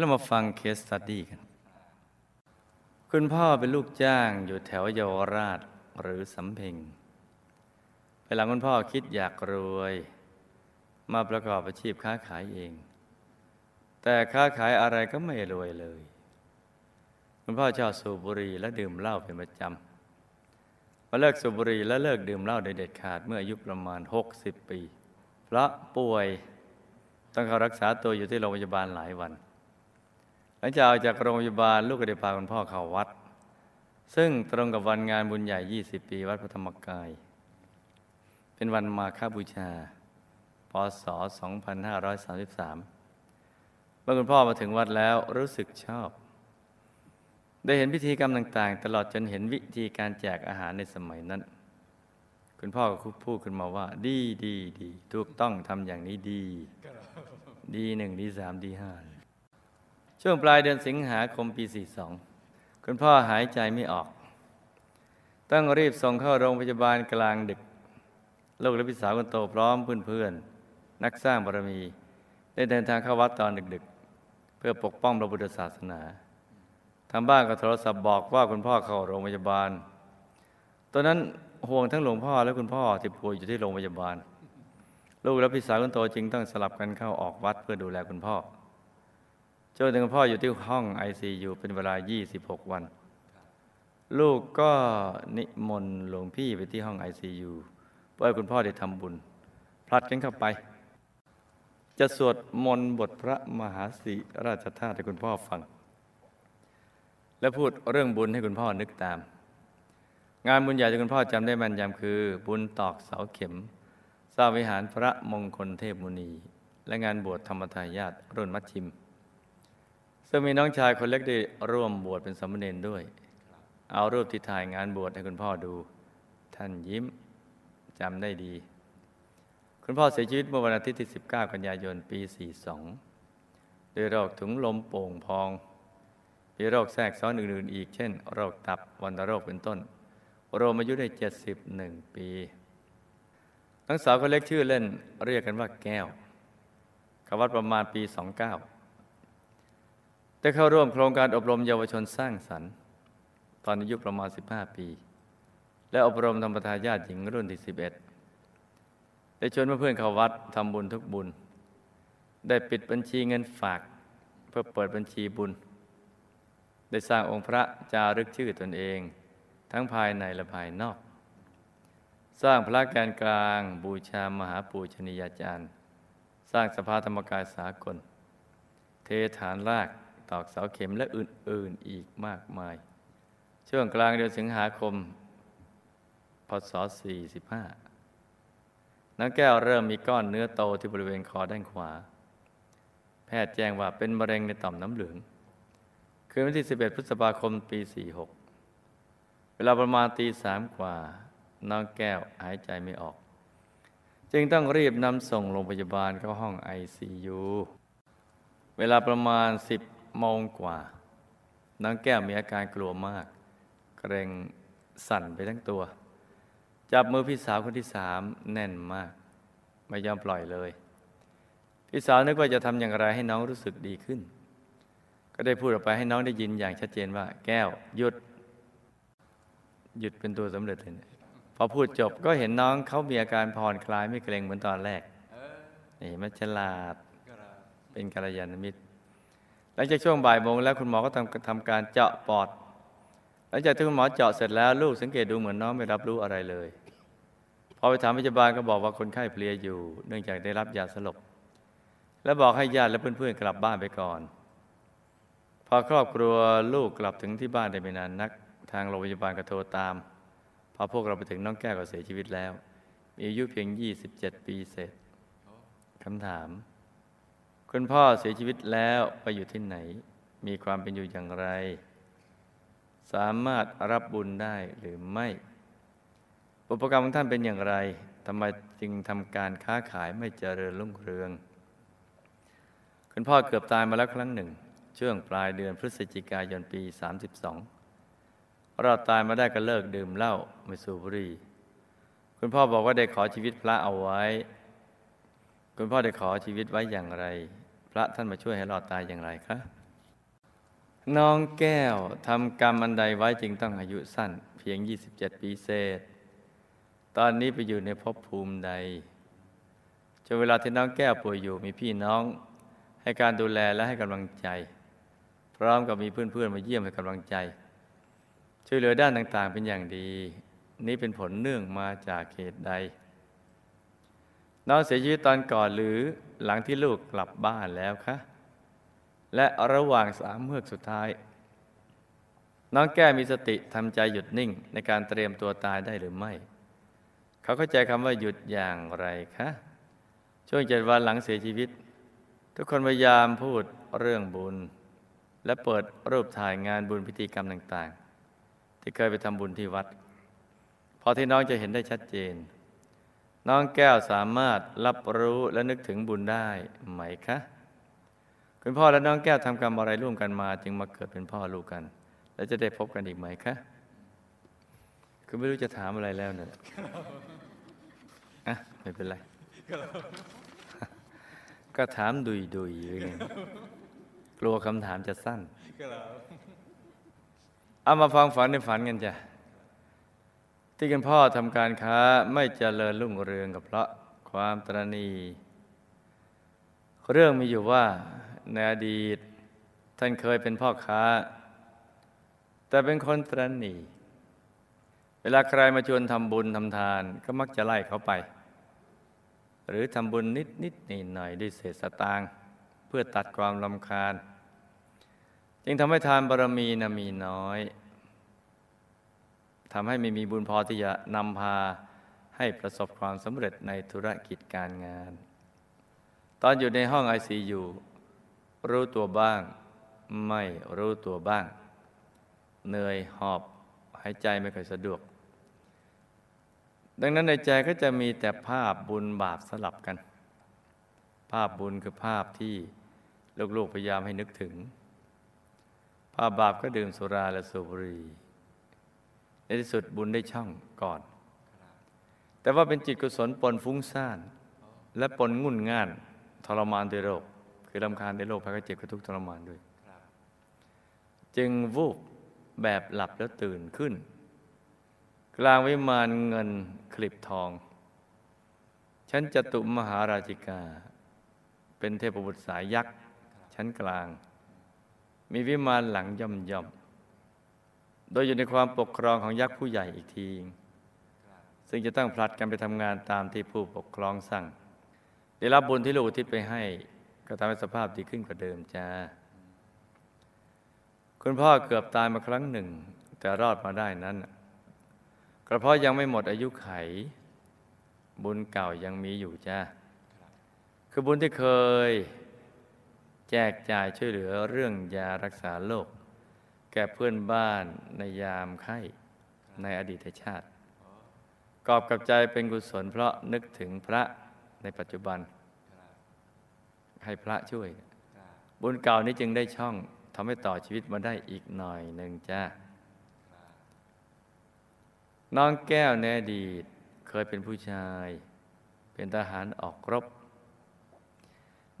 เดี๋ยวเรามาฟัง case study กัน คุณพ่อเป็นลูกจ้างอยู่แถวเยาวราชหรือสำเพ็งเวลาคุณพ่อคิดอยากรวย มาประกอบอาชีพค้าขายเอง แต่ค้าขายอะไรก็ไม่รวยเลย คุณพ่อชอบสูบบุหรี่และดื่มเหล้าเป็นประจำมาเลิกสูบบุหรี่และเลิกดื่มเหล้าโดยเด็ดขาดเมื่ออายุประมาณ 60 ปี เพราะป่วยต้องเข้ารักษาตัวอยู่ที่โรงพยาบาลหลายวัน หลังจากออกจากโรงพยาบาลลูกก็ได้พาคุณพ่อเข้าวัด ซึ่งตรงกับวันงานบุญใหญ่ 20 ปีวัดพระธรรมกาย เป็นวันมาฆบูชาพศ 2533 เมื่อคุณพ่อมาถึงวัดแล้วรู้สึกชอบ ได้เห็นพิธีกรรมต่างๆ ตลอดจนเห็นวิธีการแจกอาหารในสมัยนั้น คุณพ่อก็พูดขึ้นมาว่า ดีดีดีถูกต้องทำอย่างนี้ดี ดีหนึ่งดีสามดีห้า ช่วงปลายเดือนสิงหาคมปี 42 คุณพ่อหายใจไม่ออก ต้องรีบส่งเข้าโรงพยาบาลกลางดึก ลูกและพี่สาวคนโตพร้อมเพื่อนๆ นักสร้างบารมี ได้เดินทางเข้าวัดตอนดึกๆ เพื่อปกป้องพระพุทธศาสนาทางบ้านก็โทรศัพท์บอกว่าคุณพ่อเข้าโรงพยาบาล ตอนนั้นห่วงทั้งหลวงพ่อและคุณพ่อที่ป่วยอยู่ที่โรงพยาบาล ลูกและพี่สาวคนโตจึงต้องสลับกันเข้าออกวัดเพื่อดูแลคุณพ่อ จนถึงคุณพ่ออยู่ที่ห้อง ICU เป็นเวลา 26 วัน ลูกก็นิมนต์หลวงพี่ไปที่ห้อง ICU เพื่อให้คุณพ่อได้ทำบุญ พลัดกันเข้าไป จะสวดมนต์บทพระมหาสีราชธาตุให้คุณพ่อฟัง และพูดเรื่องบุญให้คุณพ่อนึกตาม งานบุญใหญ่ที่คุณพ่อจำได้แม่นยำคือ บุญตอกเสาเข็มสร้างวิหารพระมงคลเทพมุนี และงานบวชธรรมทายาทรุ่นมัชชิม ซึ่งมีน้องชายคนเล็กได้ร่วมบวชเป็นสามเณรด้วย เอารูปที่ถ่ายงานบวชให้คุณพ่อดู ท่านยิ้มจำได้ดี คุณพ่อเสียชีวิตเมื่อวันอาทิตย์ที่ 19 กันยายนปี 42 ด้วยโรคถุงลมโป่งพอง มีโรคแทรกซ้อนอื่นๆอีก เช่น โรคตับวันโรคเป็นต้นรวมอายุได้ 71 ปีทั้งสาวคนเล็กชื่อเล่นเรียกกันว่าแก้วเขาวัดประมาณปี 29 ได้เข้าร่วมโครงการอบรมเยาวชนสร้างสรรค์ ตอนอายุประมาณ 15 ปี และอบรมธรรมทายาทหญิงรุ่นที่ 11 ได้ชวนเพื่อนเข้าวัดทำบุญทุกบุญ ได้ปิดบัญชีเงินฝากเพื่อเปิดบัญชีบุญ ได้สร้างองค์พระจารึกชื่อตนเอง ทั้งภายในและภายนอก สร้างพระแกนกลาง บูชามหาปูชนียาจารย์ สร้างสภาธรรมกายสากล เทฐานราก ตอกเสาเข็มและอื่น ๆอีกมากมาย ช่วงกลางเดือนสิงหาคม พศ 45น้องแก้วเริ่มมีก้อนเนื้อโตที่บริเวณคอด้านขวา แพทย์แจ้งว่าเป็นมะเร็งในต่อมน้ำเหลือง คืนวันที่ 11 พฤษภาคม ปี 46 เวลาประมาณตีสามกว่า น้องแก้วหายใจไม่ออก จึงต้องรีบนำส่งโรงพยาบาลเข้าห้อง ICU เวลาประมาณ10 โมงกว่า น้องแก้วมีอาการกลัวมาก เกรงสั่นไปทั้งตัว จับมือพี่สาวคนที่สามแน่นมาก ไม่ยอมปล่อยเลย พี่สาวนึกว่าจะทำอย่างไรให้น้องรู้สึกดีขึ้น ก็ได้พูดออกไปให้น้องได้ยินอย่างชัดเจนว่า แก้วหยุด หยุดเป็นตัวสำเร็จเลยพอพูดจบก็เห็นน้องเขามีอาการผ่อนคลายไม่เกรงเหมือนตอนแรกนี่มันฉลาดเป็นกัลยาณมิตร หลังจากช่วงบ่ายโมงแล้วคุณหมอก็ทำทำการเจาะปอด หลังจากที่คุณหมอเจาะเสร็จแล้วลูกสังเกตดูเหมือนน้องไม่รับรู้อะไรเลย พอไปถามพยาบาลก็บอกว่าคนไข้เพลียอยู่ เนื่องจากได้รับยาสลบ และบอกให้ญาติและเพื่อนๆกลับบ้านไปก่อน พอครอบครัวลูกกลับถึงที่บ้านได้ไม่นานนัก ทางโรงพยาบาลก็โทรตาม พอพวกเราไปถึงน้องแก้วก็เสียชีวิตแล้ว มีอายุเพียง 27 ปีเศษคำถาม คุณพ่อเสียชีวิตแล้วไปอยู่ที่ไหน มีความเป็นอยู่อย่างไร สามารถรับบุญได้หรือไม่ อุปกรรมของท่านเป็นอย่างไรทำไมจึงทำการค้าขายไม่เจริญรุ่งเรือง คุณพ่อเกือบตายมาแล้วครั้งหนึ่ง ช่วงปลายเดือนพฤศจิกายนปี 32 เราตายมาได้ก็เลิกดื่มเหล้าไม่สูบบุหรี่คุณพ่อบอกว่าได้ขอชีวิตพระเอาไว้ คุณพ่อได้ขอชีวิตไว้อย่างไร พระท่านมาช่วยให้รอดตายอย่างไรคะน้องแก้วทำกรรมอันใดไว้จึงต้องอายุสั้น เพียง 27 ปีเศษ ตอนนี้ไปอยู่ในภพภูมิใดจนเวลาที่น้องแก้วป่วยอยู่มีพี่น้อง ให้การดูแลและให้กำลังใจ พร้อมกับมีเพื่อนๆมาเยี่ยมให้กำลังใจ ช่วยเหลือด้านต่างๆเป็นอย่างดี นี้เป็นผลเนื่องมาจากเหตุใด น้องเสียชีวิตตอนก่อนหรือหลังที่ลูกกลับบ้านแล้วคะ และระหว่างสามเมือกสุดท้าย น้องแก้มีสติทำใจหยุดนิ่งในการเตรียมตัวตายได้หรือไม่ เขาเข้าใจคำว่าหยุดอย่างไรคะ ช่วงเจ็ดวันหลังเสียชีวิต ทุกคนพยายามพูดเรื่องบุญ และเปิดรูปถ่ายงานบุญพิธีกรรมต่าง ๆ ที่เคยไปทำบุญที่วัด พอที่น้องจะเห็นได้ชัดเจน น้องแก้วสามารถรับรู้และนึกถึงบุญได้ไหมคะ คุณพ่อและน้องแก้วทำกรรมอะไรร่วมกันมา จึงมาเกิดเป็นพ่อลูกกัน แล้วจะได้พบกันอีกไหมคะคือไม่รู้จะถามอะไรแล้วเนี่ยอะไม่เป็นไร ก็ถามดุยดุยๆไงกลัวคำถามจะสั้น เอามาฟังฝันในฝันกันจ้ะ ที่คุณพ่อทำการค้าไม่เจริญรุ่งเรืองกับเพราะความตรณี เรื่องมีอยู่ว่าในอดีตท่านเคยเป็นพ่อค้า แต่เป็นคนตรณี เวลาใครมาชวนทำบุญทำทานก็มักจะไล่เขาไป หรือทำบุญนิดนิดหน่อยหน่อยด้วยเศษสตางค์เพื่อตัดความลำคาญ จึงทำให้ทานบารมีนะมีน้อย ทำให้ไม่มีบุญพอที่จะนำพาให้ประสบความสำเร็จในธุรกิจการงาน ตอนอยู่ในห้องไอซียูรู้ตัวบ้าง ไม่รู้ตัวบ้าง เหนื่อยหอบหายใจไม่ค่อยสะดวก ดังนั้นในใจก็จะมีแต่ภาพบุญบาปสลับกัน ภาพบุญคือภาพที่ลูกๆพยายามให้นึกถึง ภาพบาปก็ดื่มสุราและสูบบุหรี่ ในที่สุดบุญได้ช่องก่อน แต่ว่าเป็นจิตกุศลปนฟุ้งซ่าน และปนงุ่นง่านทรมานด้วยโรค คือลำคาญในโรคภัยไข้เจ็บกระทุกข์ทรมานด้วย จึงวูบแบบหลับแล้วตื่นขึ้น กลางวิมานเงินคลิบทองชั้นจตุมหาราชิกา เป็นเทพบุตรสายยักษ์ ชั้นกลาง มีวิมานหลังย่อมย่อม โดยอยู่ในความปกครองของยักษ์ผู้ใหญ่อีกที ซึ่งจะต้องผลัดกันไปทำงานตามที่ผู้ปกครองสั่ง ได้รับบุญที่ลูกอุทิศไปให้ ก็ทำให้สภาพดีขึ้นกว่าเดิมจ้า คุณพ่อเกือบตายมาครั้งหนึ่ง แต่รอดมาได้นั้นก็เพาะยังไม่หมดอายุไข บุญเก่ายังมีอยู่จ้า คือบุญที่เคย แจกจ่ายช่วยเหลือเรื่องยารักษาโรค แก่เพื่อนบ้านในยามไข้ในอดีตชาติ กอบกับใจเป็นกุศลเพราะนึกถึงพระในปัจจุบัน ให้พระช่วย บุญเก่านี้จึงได้ช่องทำให้ต่อชีวิตมาได้อีกหน่อยหนึ่งจ้าน้องแก้วในอดีตเคยเป็นผู้ชาย เป็นทหารออกรบ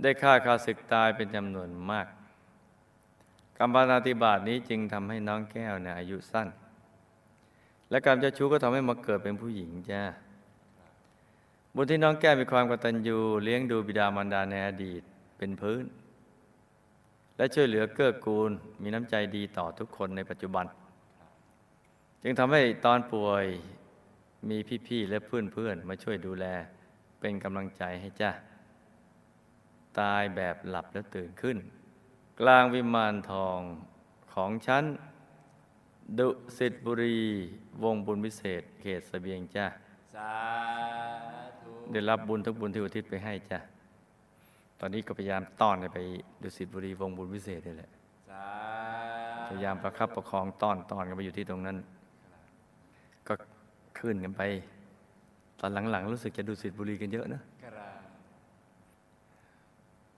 ได้ฆ่าข้าศึกตายเป็นจำนวนมาก กรรมปานาติบาตนี้จึงทำให้น้องแก้วเนี่ยอายุสั้น และกรรมเจ้าชู้ก็ทำให้มาเกิดเป็นผู้หญิงจ้าบุญที่น้องแก้วมีความกตัญญูเลี้ยงดูบิดามารดาในอดีตเป็นพื้น และช่วยเหลือเกื้อกูล มีน้ำใจดีต่อทุกคนในปัจจุบัน จึงทำให้ตอนป่วยมีพี่ๆและเพื่อนๆมาช่วยดูแลเป็นกำลังใจให้จ้าตายแบบหลับแล้วตื่นขึ้น กลางวิมานทองของฉันดุสิตบุรี วงบุญวิเศษ เขตสเสบียงจ้าสาธุได้รับบุญทุกบุญที่อุทิศไปให้จ้าตอนนี้ก็พยายามต้อนไปดุสิตบุรีวงบุญวิเศษนี่แหละพยายามประคับประคองต้อนต้อนกันไปอยู่ที่ตรงนั้น ก็ขึ้นกันไป ตอนหลังๆ รู้สึกจะดุสิตบุรีกันเยอะนะ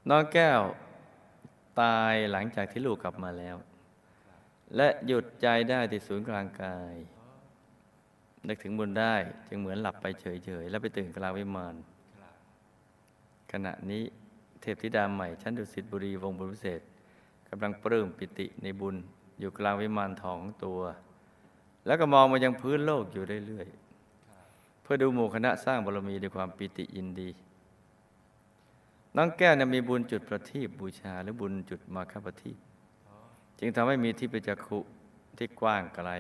น้องแก้ว ตายหลังจากที่ลูกกลับมาแล้ว และหยุดใจได้ที่ศูนย์กลางกาย นึกถึงบุญได้จึงเหมือนหลับไปเฉยๆ แล้วไปตื่นกลางวิมานขณะนี้เทพธิดาใหม่ชั้นดุสิตบุรีวงบุญพิเศษกกำลังปลื้มปิติในบุญอยู่กลางวิมานทองของตัว แล้วก็มองมายังพื้นโลกอยู่เรื่อยๆ เพื่อดูหมู่คณะสร้างบารมีด้วยความปิติยินดี น้องแก้วเนี่ยมีบุญจุดประทีปบูชา หรือบุญจุดมาคประทีปจึงทำให้มีที่ประจักขุที่กว้างไกล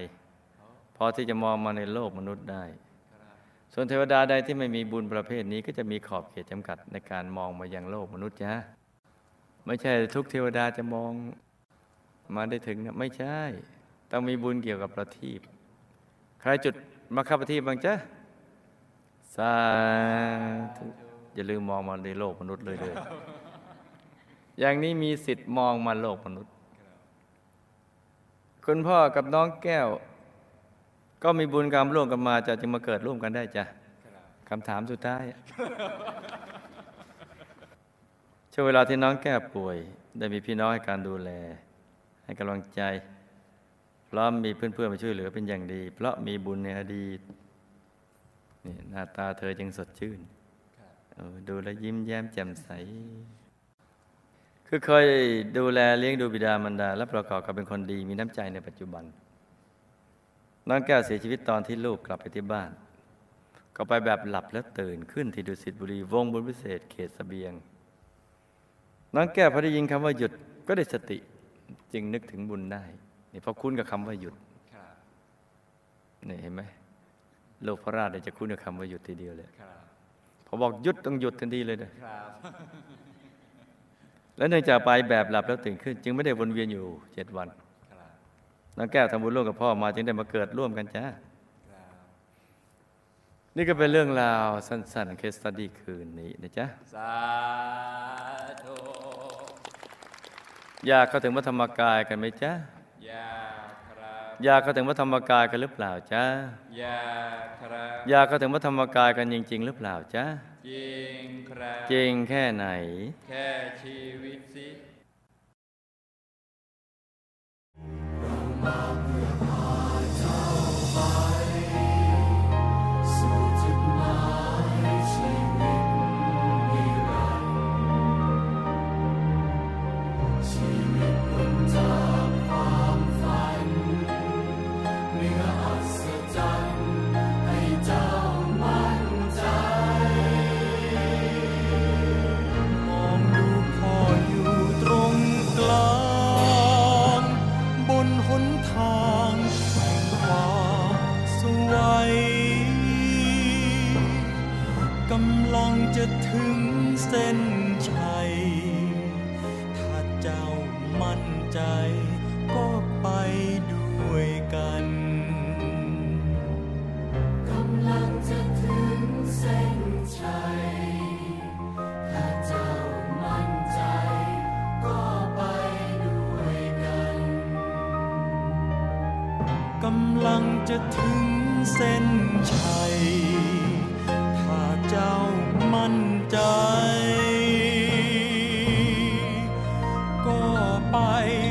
พอที่จะมองมาในโลกมนุษย์ได้ ส่วนเทวดาใดที่ไม่มีบุญประเภทนี้ก็จะมีขอบเขตจำกัดในการมองมายังโลกมนุษย์จ้ะไม่ใช่ทุกเทวดาจะมองมาได้ถึงนะไม่ใช่ ต้องมีบุญเกี่ยวกับประทีปใครจุดมาคับประทีปบ้างจ๊ะสาธุ อย่าลืมมองมาในโลกมนุษย์เลยเลยอย่างนี้มีสิทธิ์มองมาโลกมนุษย์ คุณพ่อกับน้องแก้ว ก็มีบุญกรรมร่วมกันมาจะจึงมาเกิดร่วมกันได้จ้ะคำถามสุดท้ายช่วงเวลาที่น้องแก้วป่วย ได้มีพี่น้องให้การดูแล ให้กำลังใจพร้อมมีเพื่อนๆมาช่วยเหลือเป็นอย่างดี เพราะมีบุญในอดีตนี่หน้าตาเธอจึงสดชื่น ดูแลยิ้มแย้มแจ่มใส คือเคยดูแลเลี้ยงดูบิดามารดา และประกอบกับเป็นคนดีมีน้ำใจในปัจจุบัน น้องแก้วเสียชีวิตตอนที่ลูกกลับไปที่บ้าน ก็ไปแบบหลับแล้วตื่นขึ้นที่ดุสิตบุรีวงบุญพิเศษเขตสเสบียง น้องแก้วพอได้ยินคำว่าหยุดก็ได้สติจึงนึกถึงบุญได้นี่พอคุ้นกับคำว่าหยุดนี่เห็นไหมโลกพระราชจะคุ้นกับคำว่าหยุดทีเดียวเลยพ อบอกหยุดต้องหยุดทันทีเลยนะแล้วเนื่องจากไปแบบหลับแล้วตื่นขึ้น จึงไม่ได้วนเวียนอยู่เจ็ดวันน้องแก้วทำบุญร่วมกับพ่อมาจึงได้มาเกิดร่วมกันจ้านี่ก็เป็นเรื่องราวสั้นๆ เคสตัดดี้คืนนี้นะจ๊ะ สาธุ อยากเข้าถึงพระธรรมกายกันไหมจ๊ะอยากครับ อยากเข้าถึงพระธรรมกายกันหรือเปล่าจ๊ะอยากครับอยากเข้าถึงพระธรรมกายกันจริง ๆ หรือเปล่าจ๊ะจริงครับจริงแค่ไหน แค่ชีวิตสิ้นชัย ถ้าเจ้ามั่นใจ ก็ไปด้วยกันกำลังจะถึงเส้นชัย ถ้าเจ้ามั่นใจ ก็ไปด้วยกันกำลังจะถึงเส้นชัย by